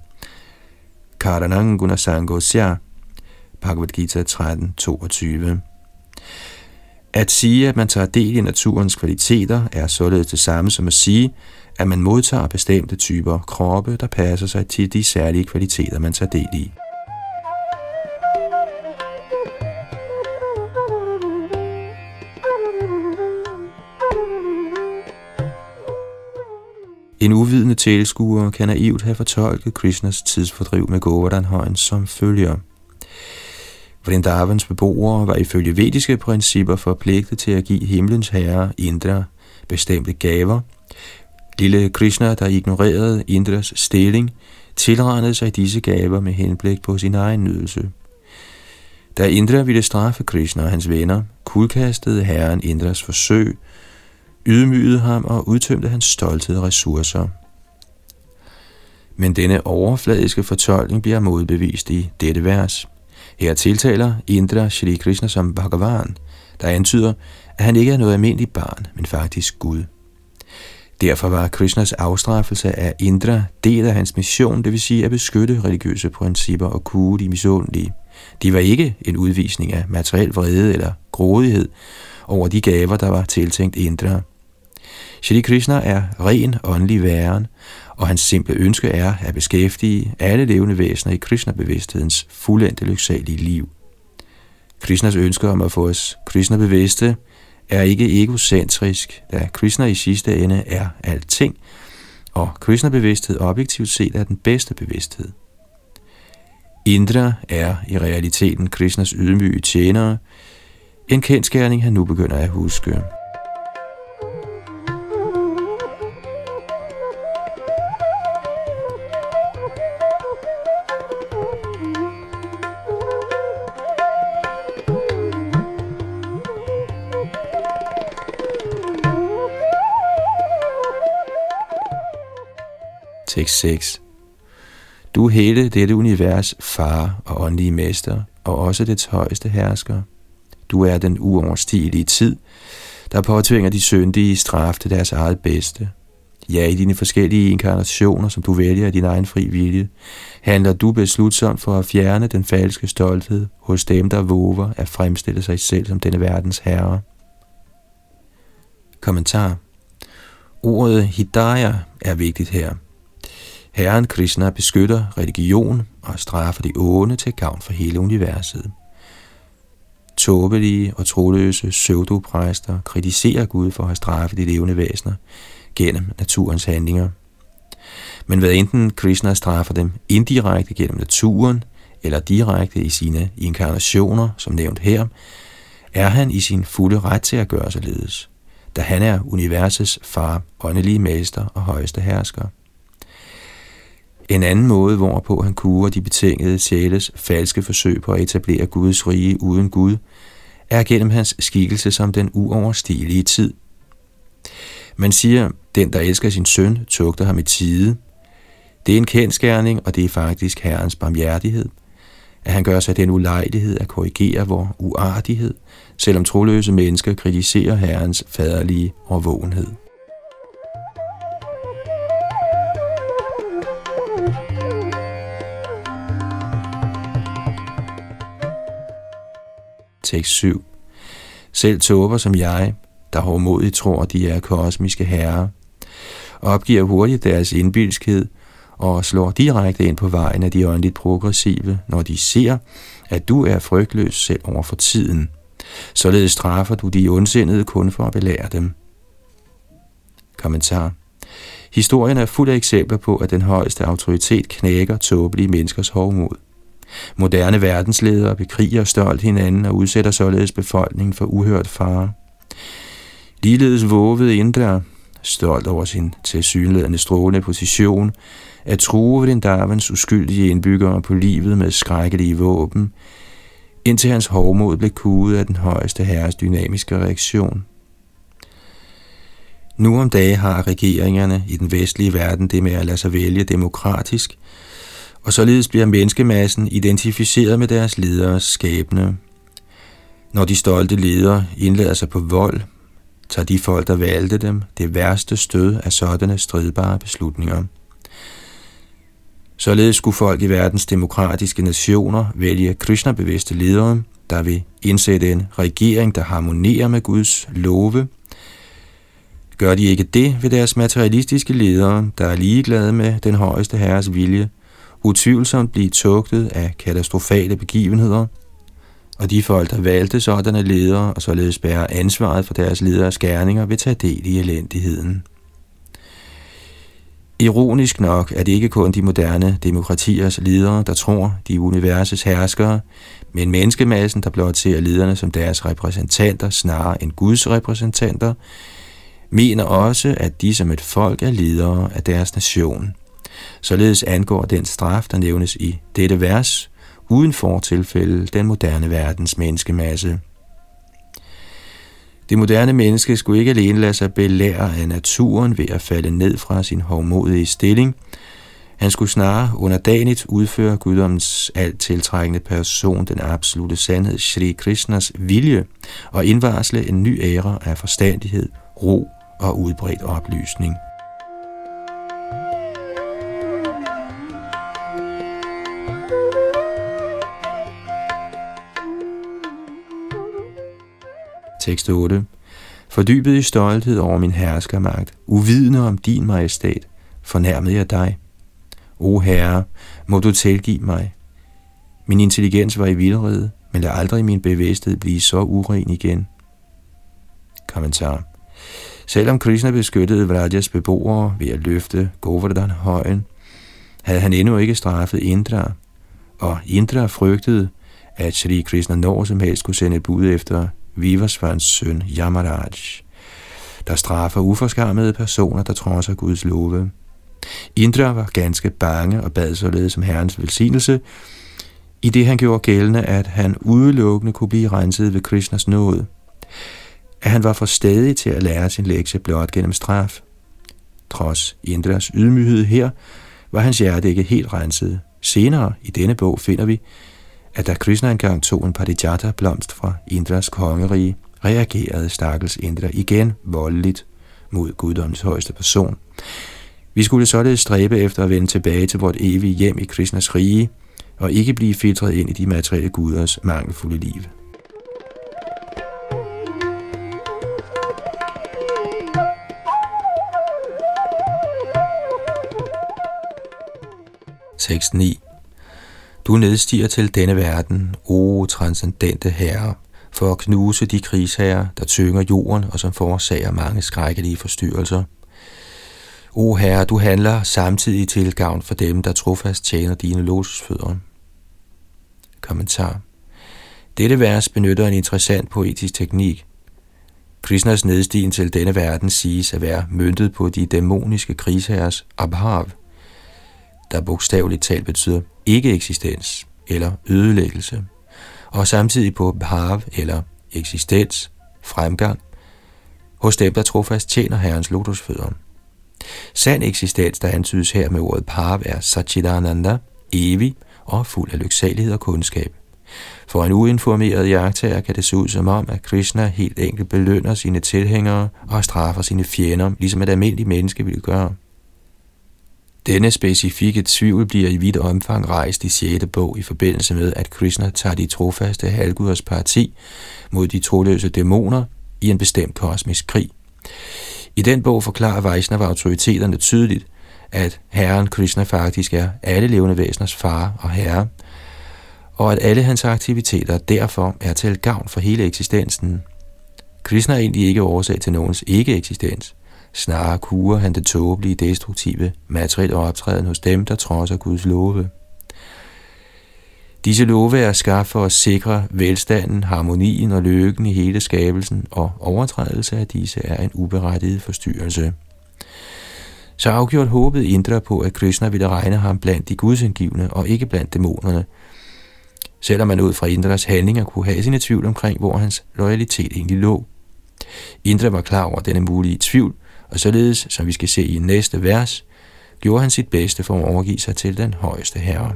Karanang Gunasango Sya, Bhagavad Gita 13.22 At sige, at man tager del i naturens kvaliteter, er således det samme som at sige, at man modtager bestemte typer kroppe, der passer sig til de særlige kvaliteter, man tager del i. En uvidende tilskuer kan naivt have fortolket Krishnas tidsfordriv med Govardhan som følger. Vrindavans beboere var ifølge vediske principper forpligtet til at give himlens herre Indra bestemte gaver. Lille Krishna, der ignorerede Indras stilling, tilregnede sig disse gaver med henblik på sin egen nydelse. Da Indra ville straffe Krishna og hans venner, kulkastede herren Indras forsøg, ydmygede ham og udtømte hans stolthed og ressourcer. Men denne overfladiske fortolkning bliver modbevist i dette vers. Her tiltaler Indra Shri Krishna som Bhagavan, der antyder, at han ikke er noget almindeligt barn, men faktisk Gud. Derfor var Krishnas afstraffelse af Indra del af hans mission, det vil sige at beskytte religiøse principper og kue de misundelige. De var ikke en udvisning af materiel vrede eller grådighed over de gaver, der var tiltænkt Indra. Shri Krishna er ren åndelig væren, og hans simple ønske er at beskæftige alle levende væsener i Krishna-bevidsthedens fuldendte lyksalige liv. Krishnas ønske om at få os Krishna-bevidste er ikke egocentrisk, da Krishna i sidste ende er alting, og Krishna-bevidsthed objektivt set er den bedste bevidsthed. Indra er i realiteten Krishnas ydmyge tjenere, en kendskærning han nu begynder at huske. Tekst 6 Du er hele dette univers far og åndelige mester, og også dets højeste hersker. Du er den uoverstigelige tid, der påtvinger de syndige straf til deres eget bedste. Ja, i dine forskellige inkarnationer, som du vælger af din egen fri vilje, handler du beslutsomt for at fjerne den falske stolthed hos dem, der våger at fremstille sig selv som denne verdens herre. Kommentar Ordet hidaya er vigtigt her – Herren Krishna beskytter religion og straffer de onde til gavn for hele universet. Tåbelige og troløse pseudopræster kritiserer Gud for at have straffet de levende væsener gennem naturens handlinger. Men hvad enten Krishna straffer dem indirekte gennem naturen, eller direkte i sine inkarnationer, som nævnt her, er han i sin fulde ret til at gøre således, da han er universets far, åndelige mester og højeste hersker. En anden måde, hvorpå han kurer de betingede sjæles falske forsøg på at etablere Guds rige uden Gud, er gennem hans skikkelse som den uoverstigelige tid. Man siger, den der elsker sin søn, tugter ham i tide. Det er en kendskærning, og det er faktisk Herrens barmhjertighed, at han gør sig den ulejlighed at korrigere vor uartighed, selvom troløse mennesker kritiserer Herrens faderlige overvågenhed. Tekst 7. Selv tåber som jeg, der hårdmodigt tror, de er kosmiske herrer, opgiver hurtigt deres indbilskhed og slår direkte ind på vejen af de åndeligt progressive, når de ser, at du er frygtløs selv over for tiden. Således straffer du de ondsindede kun for at belære dem. Kommentar. Historien er fuld af eksempler på, at den højeste autoritet knækker tåbelige menneskers hovmod. Moderne verdensledere bekriger stolt hinanden og udsætter således befolkningen for uhørt fare. Ligeledes våvede Indra, stolt over sin tilsyneladende strålende position, at true Vrindavans uskyldige indbyggere på livet med skrækkelige våben, indtil hans hovmod blev kuget af den højeste herres dynamiske reaktion. Nu om dage har regeringerne i den vestlige verden det med at lade sig vælge demokratisk, og således bliver menneskemassen identificeret med deres lederes skæbne. Når de stolte ledere indlader sig på vold, tager de folk, der valgte dem, det værste stød af sådanne stridbare beslutninger. Således skulle folk i verdens demokratiske nationer vælge Krishna-bevidste ledere, der vil indsætte en regering, der harmonerer med Guds love. Gør de ikke det, vil deres materialistiske ledere, der er ligeglade med den højeste herres vilje, utvivlsomt blive tugtet af katastrofale begivenheder, og de folk, der valgte sådanne ledere og således bærer ansvaret for deres leders gerninger, vil tage del i elendigheden. Ironisk nok er det ikke kun de moderne demokratiers ledere, der tror, de er universets herskere, men menneskemassen, der blot ser lederne som deres repræsentanter snarere end Guds repræsentanter, mener også, at de som et folk er ledere af deres nation. Således angår den straf, der nævnes i dette vers, uden fortilfælde den moderne verdens menneskemasse. Det moderne menneske skulle ikke alene lade sig belære af naturen ved at falde ned fra sin hovmodige stilling. Han skulle snarere underdanigt udføre guddommens alt tiltrækkende person, den absolute sandhed, Shri Krishnas vilje, og indvarsle en ny æra af forstandighed, ro og udbredt oplysning. Tekst 8. Fordybet i stolthed over min herskermagt, uvidende om din majestat, fornærmede jeg dig. O Herre, må du tilgive mig. Min intelligens var i vildrede, men lad aldrig min bevidsthed blive så uren igen. Kommentar. Selvom Krishna beskyttede Vrajas beboere ved at løfte Govardhan højen, havde han endnu ikke straffet Indra, og Indra frygtede, at Sri Krishna når som helst kunne sende bud efter Vivasvans søn Yamaraj, der straffer uforskammede personer, der trodser Guds love. Indra var ganske bange og bad således som herrens velsignelse, i det han gjorde gældende, at han udelukkende kunne blive renset ved Krishnas nåde. At han var for stadig til at lære sin lektie blot gennem straf. Trods Indras ydmyghed her, var hans hjerte ikke helt renset. Senere i denne bog finder vi, at da Krishna engang tog en parijata blomst fra Indras kongerige, reagerede stakkels Indra igen voldeligt mod guddoms højeste person. Vi skulle således stræbe efter at vende tilbage til vort evige hjem i Krishnas rige, og ikke blive filtreret ind i de materielle guders mangelfulde liv. Tekst 9 du nedstiger til denne verden, o transcendente herre, for at knuse de krigsherrer, der tynger jorden og som forårsager mange skrækkelige forstyrrelser. O herre, du handler samtidig til gavn for dem, der trofast tjener dine lotusfødder. Kommentar. Dette vers benytter en interessant poetisk teknik. Krishnas nedstigen til denne verden siges at være møntet på de dæmoniske krigsherres abhav, der bogstaveligt talt betyder ikke-eksistens eller ødelæggelse, og samtidig på bhav eller eksistens, fremgang, hos dem, der trofast tjener Herrens lotusfødder. Sand eksistens, der antydes her med ordet bhav, er Satchidananda, evig og fuld af lyksalighed og kundskab. For en uinformeret jagttager kan det se ud som om, at Krishna helt enkelt belønner sine tilhængere og straffer sine fjender, ligesom et almindeligt menneske ville gøre. Denne specifikke tvivl bliver i vidt omfang rejst i 6. bog i forbindelse med, at Krishna tager de trofaste halvguders parti mod de troløse dæmoner i en bestemt kosmisk krig. I den bog forklarer Vaisnava autoriteterne tydeligt, at Herren Krishna faktisk er alle levende væseners far og herre, og at alle hans aktiviteter derfor er til gavn for hele eksistensen. Krishna er egentlig ikke årsag til nogens ikke-eksistens. Snarere kurer han det tåbelige, destruktive, materielle optræden hos dem, der trodser Guds love. Disse love er skabt for at sikre velstanden, harmonien og lykken i hele skabelsen, og overtrædelse af disse er en uberettiget forstyrrelse. Så afgjort håbet Indra på, at Krishna ville regne ham blandt de gudsindgivende og ikke blandt dæmonerne, selvom man ud fra Indras handlinger kunne have sine tvivl omkring, hvor hans loyalitet egentlig lå. Indra var klar over denne mulige tvivl, og således, som vi skal se i næste vers, gjorde han sit bedste for at overgive sig til den højeste herre.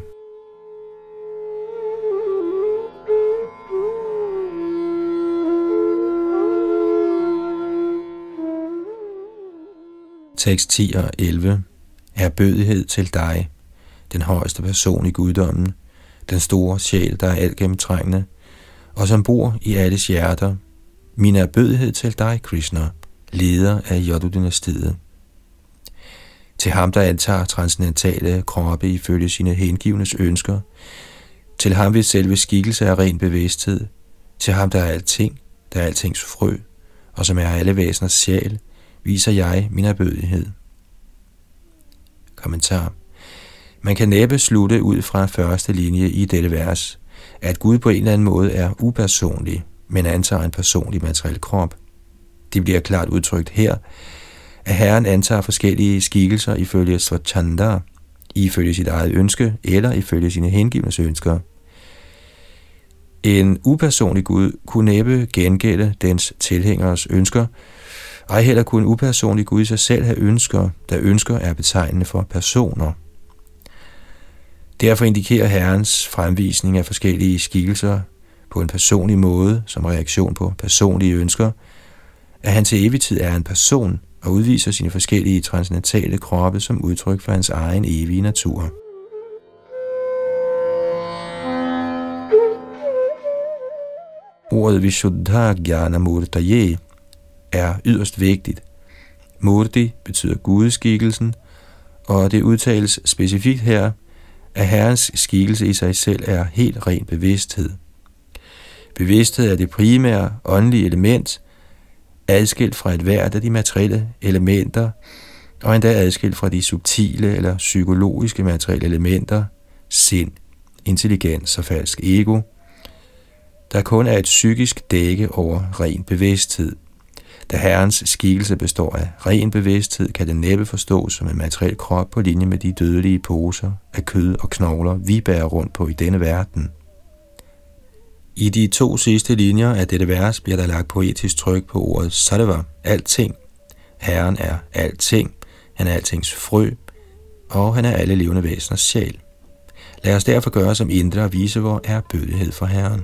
Tekst 10 og 11 er bødighed til dig, den højeste person i guddommen, den store sjæl, der er alt gennemtrængende, og som bor i alles hjerter. Min erbødighed til dig, Krishna, leder af Jodu-dynastiet. Til ham, der antager transcendentale kroppe ifølge sine hengivnes ønsker, til ham ved selve skikkelse af ren bevidsthed, til ham, der er alting, der er altings frø, og som er alle væseners sjæl, viser jeg min erbødighed. Kommentar. Man kan næppe slutte ud fra første linje i dette vers, at Gud på en eller anden måde er upersonlig, men antager en personlig materiel krop. Det bliver klart udtrykt her, at Herren antager forskellige skikkelser ifølge Svachanda, ifølge sit eget ønske eller ifølge sine hengivnes ønsker. En upersonlig Gud kunne næppe gengælde dens tilhængeres ønsker, ej heller kunne en upersonlig Gud i sig selv have ønsker, da ønsker er betegnende for personer. Derfor indikerer Herrens fremvisning af forskellige skikkelser på en personlig måde som reaktion på personlige ønsker, at han til evig tid er en person og udviser sine forskellige transcendentale kroppe som udtryk for hans egen evige natur. Ordet Vishuddha Jnana Murtaye er yderst vigtigt. Murti betyder gudeskikkelsen, og det udtales specifikt her, at Herrens skikkelse i sig selv er helt ren bevidsthed. Bevidsthed er det primære åndelige element, adskilt fra et hvert af de materielle elementer, og endda adskilt fra de subtile eller psykologiske materielle elementer, sind, intelligens og falsk ego, der kun er et psykisk dække over ren bevidsthed. Da Herrens skikkelse består af ren bevidsthed, kan den næppe forstås som en materiel krop på linje med de dødelige poser af kød og knogler, vi bærer rundt på i denne verden. I de to sidste linjer af dette vers bliver der lagt poetisk tryk på ordet Sadeva, alting. Herren er alting, han er altings frø, og han er alle levende væseners sjæl. Lad os derfor gøre som indre og vise vor bødighed for Herren.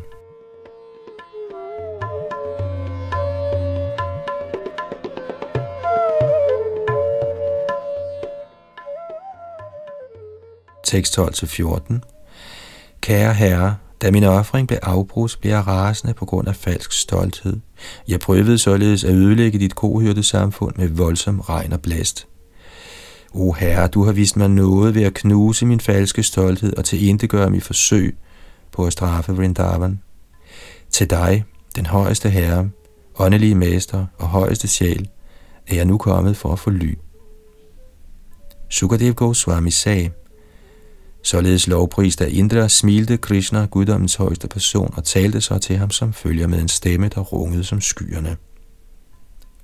Tekst 12-14 Kære Herre, da min offring blev afbrudt, blev jeg rasende på grund af falsk stolthed. Jeg prøvede således at ødelægge dit kohyrte samfund med voldsom regn og blæst. O Herre, du har vist mig noget ved at knuse min falske stolthed og tilintetgøre mit forsøg på at straffe Vrindavan. Til dig, den højeste Herre, åndelige mester og højeste sjæl, er jeg nu kommet for at få ly. Sukadev Goswami sagde, Således lovprist af Indra smilte Krishna, guddommens højeste person, og talte så til ham som følger med en stemme, der rungede som skyerne.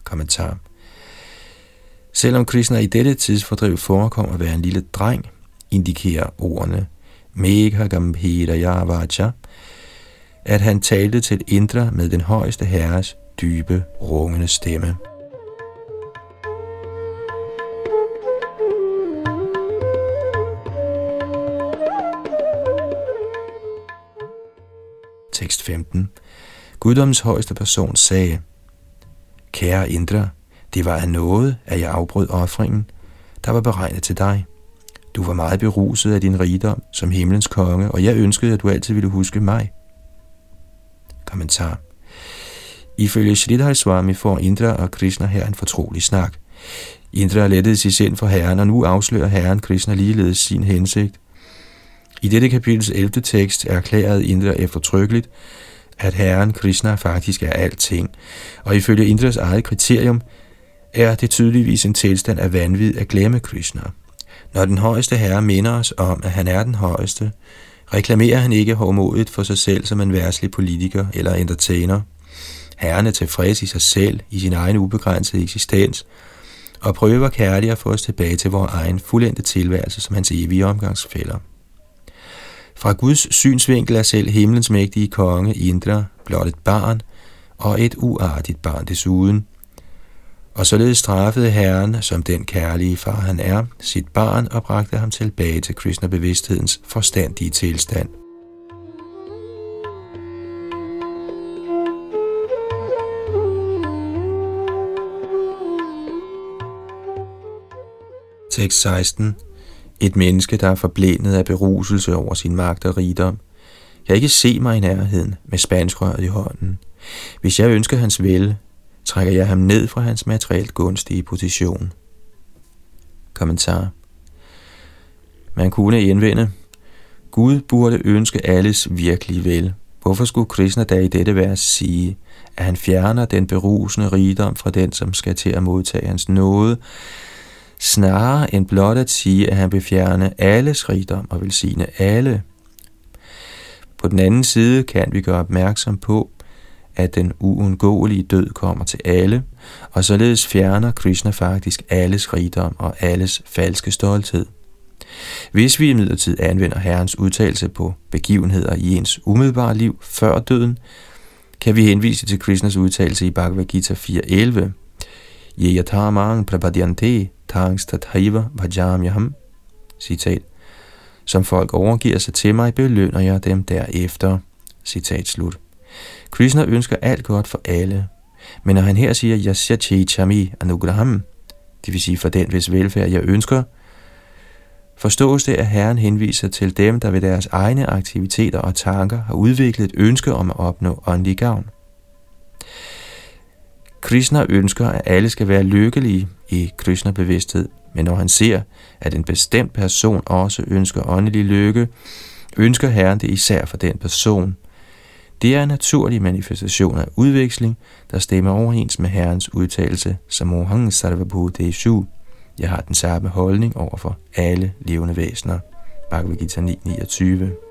Kommentar Selvom Krishna i dette tidsfordriv forekom at være en lille dreng, indikerer ordene Megha Gambhira Yavacha, at han talte til Indra med den højeste herres dybe, rungende stemme. Tekst 15. Guddommens højeste person sagde, Kære Indra, det var af noget, at jeg afbrød offringen, der var beregnet til dig. Du var meget beruset af din rigdom som himlens konge, og jeg ønskede, at du altid ville huske mig. Kommentar. Ifølge Sridhar Swami får Indra og Krishna her en fortrolig snak. Indra lettede sig sind for herren, og nu afslører herren Krishna ligeledes sin hensigt. I dette kapitels 11. tekst erklæret Indra eftertrykkeligt, at Herren Krishna faktisk er alting, og ifølge Indras eget kriterium er det tydeligvis en tilstand af vanvid at glemme Krishna. Når den højeste herre minder os om, at han er den højeste, reklamerer han ikke hårdmodigt for sig selv som en værslig politiker eller entertainer. Herren er tilfreds i sig selv, i sin egen ubegrænsede eksistens, og prøver kærligt at få os tilbage til vores egen fuldendte tilværelse som hans evige omgangsfælder. Fra Guds synsvinkel er selv himlens mægtige konge Indra blot et barn, og et uartigt barn desuden. Og således straffede Herren, som den kærlige far han er, sit barn og bragte ham tilbage til Krishna-bevidsthedens forstandige tilstand. Tekst 16 et menneske, der er forblændet af beruselse over sin magt og rigdom, kan ikke se mig i nærheden med spanskrøret i hånden. Hvis jeg ønsker hans vel, trækker jeg ham ned fra hans materielt gunstige position. Kommentar Man kunne indvende, Gud burde ønske alles virkelige vel. Hvorfor skulle Krishna da i dette vers sige, at han fjerner den berusende rigdom fra den, som skal til at modtage hans nåde, snarere end blot at sige, at han vil fjerne alles rigdom og velsigne alle. På den anden side kan vi gøre opmærksom på, at den uundgåelige død kommer til alle, og således fjerner Krishna faktisk alles rigdom og alles falske stolthed. Hvis vi imidlertid anvender Herrens udtalelse på begivenheder i ens umiddelbare liv før døden, kan vi henvise til Krishnas udtalelse i Bhagavad Gita 4.11. Yeyatamang prabhadyante tangs tathaiva vajamyaham. Citat. Som folk overgiver sig til mig, belønner jeg dem derefter. Citat slut. Krishna ønsker alt godt for alle. Men når han her siger, Yasya Chami Anugraham, det vil sige for den, hvis velfærd jeg ønsker, forstås det, at Herren henviser til dem, der ved deres egne aktiviteter og tanker har udviklet et ønske om at opnå åndelig gavn. Krishna ønsker, at alle skal være lykkelige i Krishna-bevidsthed, men når han ser, at en bestemt person også ønsker åndelig lykke, ønsker Herren det især for den person. Det er en naturlig manifestation af udveksling, der stemmer overens med Herrens udtalelse, som Mohang Sarvabhuteshu. Jeg har den samme holdning over for alle levende væsener. Bhagavad Gita 9.29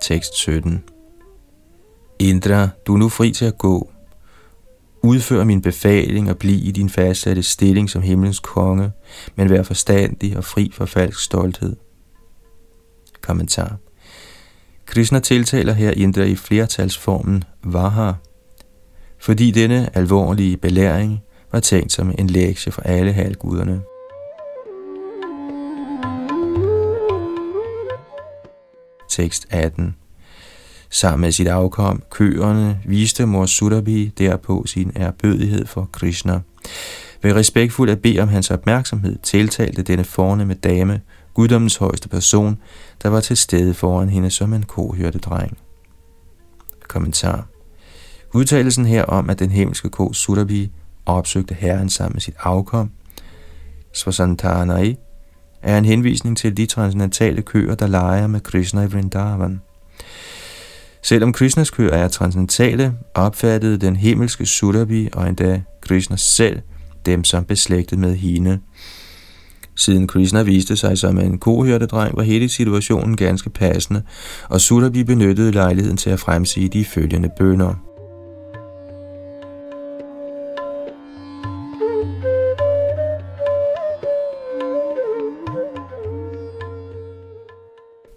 Tekst 17 Indra, du er nu fri til at gå. Udfør min befaling og bliv i din fastsatte stilling som himlens konge, men vær forstandig og fri for falsk stolthed. Kommentar Krishna tiltaler her Indra i flertalsformen Vaha, fordi denne alvorlige belæring var tænkt som en lektie for alle halvguderne. Tekst 18 Sammen med sit afkom, køerne, viste mor Sudhabi derpå sin erbødighed for Krishna. Ved respektfuldt at bede om hans opmærksomhed, tiltalte denne fornemme dame, guddommens højeste person, der var til stede foran hende som en kohørte dreng. Kommentar Udtalelsen her om, at den himmelske ko Sudhabi opsøgte herren sammen med sit afkom, Svasantanai, er en henvisning til de transcendentale køer, der leger med Krishna i Vrindavan. Selvom Krishnas køer er transcendentale, opfattede den himmelske Sudhabi og endda Krishna selv dem som beslægtet med hende. Siden Krishna viste sig som en kohørtedreng, var hele situationen ganske passende, og Sudhabi benyttede lejligheden til at fremsige de følgende bønder.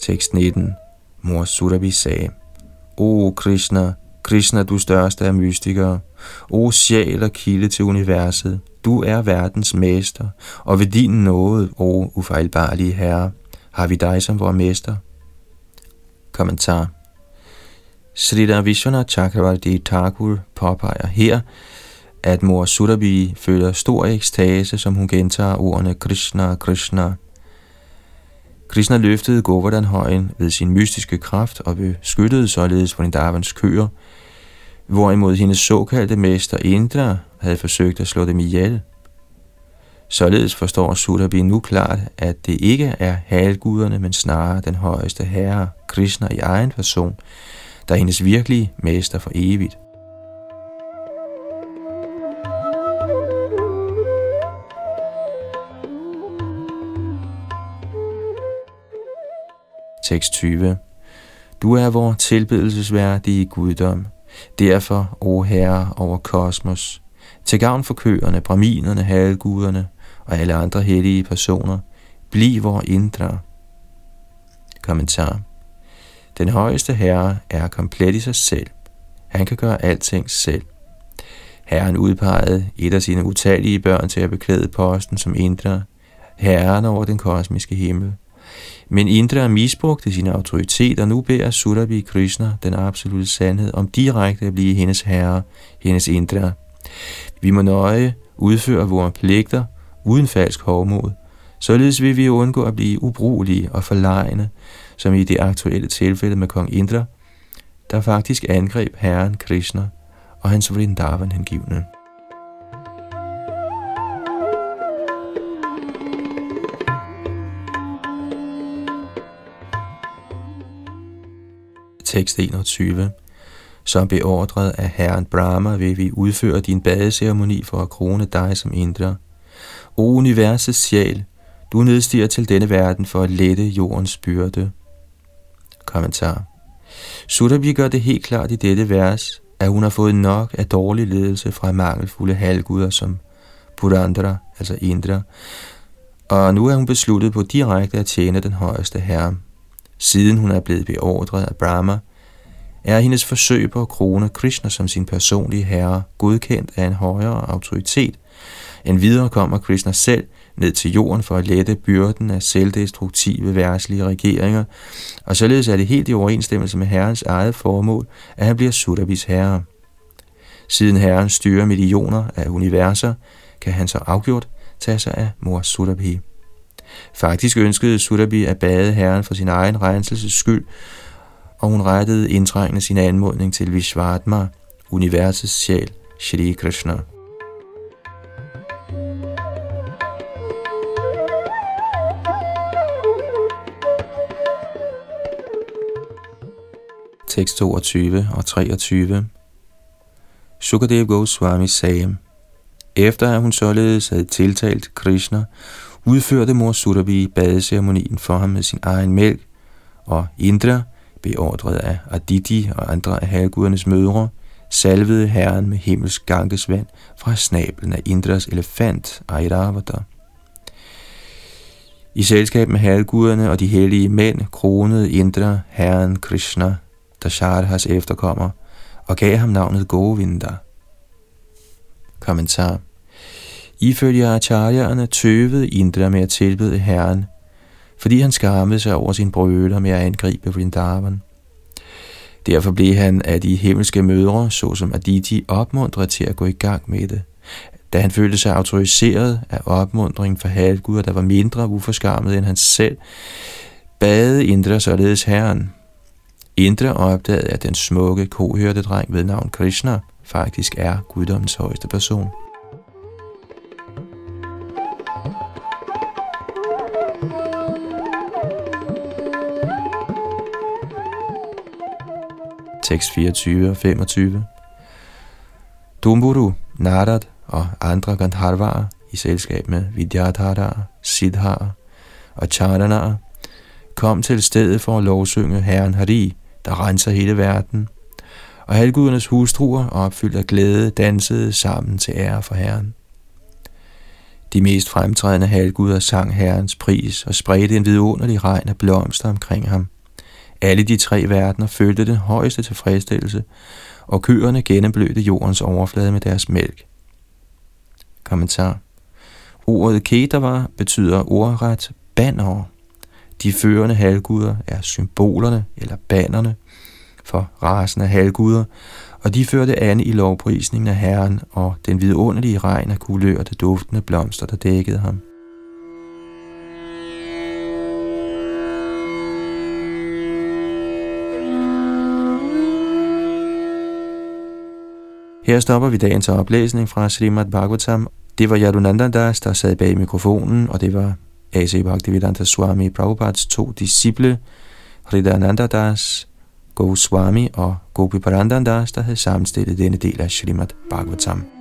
Tekst 19. Mor Sudhabi sagde, O Krishna, Krishna, du største af mystikere. O sjæl og kilde til universet. Du er verdens mester, og ved din nåde, o ufejlbarlige Herre, har vi dig som vores mester. Kommentar Sridhar Vishwanath Chakravarti Thakur påpeger her, at mor Sudabi føler stor ekstase, som hun gentager ordene Krishna, Krishna, Krishna løftede Govardhan-højen ved sin mystiske kraft og beskyttede således Vrindavans køer, hvorimod hendes såkaldte mester Indra havde forsøgt at slå dem ihjel. Således forstår Sudhabi nu klart, at det ikke er halguderne, men snarere den højeste herre, Krishna i egen person, der er hendes virkelige mester for evigt. Tekst 20. Du er vor tilbedelsesværdige guddom. Derfor, o Herre over kosmos, til gavn for køerne, braminerne, halvguderne og alle andre hellige personer, bliv vor indre. Kommentar. Den højeste herre er komplet i sig selv. Han kan gøre alting selv. Herren udpegede et af sine utallige børn til at beklæde posten som indre, herren over den kosmiske himmel. Men Indra misbrugte sin autoritet, og nu beder Surabhi Krishna, den absolute sandhed, om direkte at blive hendes herre, hendes Indra. Vi må nøje udføre vores pligter uden falsk hovmod. Således vil vi undgå at blive ubrugelige og forlegne, som i det aktuelle tilfælde med kong Indra, der faktisk angreb herren Krishna og hans Vrindavan hengivne. Tekst 21 Som beordret af Herren Brahma vil vi udføre din badeceremoni for at krone dig som Indra. O universets sjæl, du nedstiger til denne verden for at lette jordens byrde. Kommentar Sudhabi gør det helt klart i dette vers, at hun har fået nok af dårlig ledelse fra mangelfulde halvguder som Purandra, altså Indra, og nu er hun besluttet på direkte at tjene den højeste herre. Siden hun er blevet beordret af Brahma, er hendes forsøg på at krone Krishna som sin personlige herre godkendt af en højere autoritet. En videre kommer Krishna selv ned til jorden for at lette byrden af selvdestruktive værtslige regeringer, og således er det helt i overensstemmelse med herrens eget formål, at han bliver Surabis herre. Siden herren styrer millioner af universer, kan han så afgjort tage sig af mor Surabhi. Faktisk ønskede Surabhi at bade herren for sin egen renselses skyld, og hun rettede indtrængende sin anmodning til Vishvatma, universets sjæl, Shri Krishna. Tekst 22 og 23 Sukadev Goswami sagde, efter at hun således havde tiltalt Krishna, udførte mor Surabhi badeceremonien for ham med sin egen mælk, og Indra, beordret af Aditi og andre af halvgudernes mødre, salvede herren med himmelsk gankesvand fra snablen af Indras elefant Airavata. I selskab med halvguderne og de hellige mænd kronede Indra herren Krishna, Dasharahas efterkommer, og gav ham navnet Govinda. Kommentar Ifølge acharyaerne tøvede Indra med at tilbede herren, fordi han skammede sig over sin brøler med at angribe Vrindavan. Derfor blev han af de himmelske mødre, såsom Aditi, opmuntret til at gå i gang med det. Da han følte sig autoriseret af opmundringen fra halvguder, der var mindre uforskammet end han selv, bad Indra således herren. Indra opdagede, at den smukke kohørte dreng ved navn Krishna faktisk er guddommens højeste person. Tekst 24 og 25 Dumburu, Narad og andre Gandharvarer i selskab med Vidyadharar, Siddhar og Charanar kom til stedet for at lovsynge Herren Hari, der renser hele verden, og halvgudernes hustruer opfyldt af glæde dansede sammen til ære for Herren. De mest fremtrædende halvguder sang Herrens pris og spredte en vidunderlig regn af blomster omkring ham. Alle de tre verdener følte den højeste tilfredsstillelse, og køerne gennemblødte jordens overflade med deres mælk. Kommentar Ordet Kedava betyder ordret banner. De førende halvguder er symbolerne eller bannerne for rasen af halvguder, og de førte an i lovprisningen af Herren og den vidunderlige regn af kulørte duftende blomster, der dækkede ham. Her stopper vi dagens oplæsning fra Srimad Bhagavatam. Det var Yadunanda Das, der sad bag mikrofonen, og det var A.C. Bhaktivedanta Swami Prabhupads to disciple, Hridananda Das, Goswami og Gopi Parandandas, der havde sammenstillet denne del af Srimad Bhagavatam.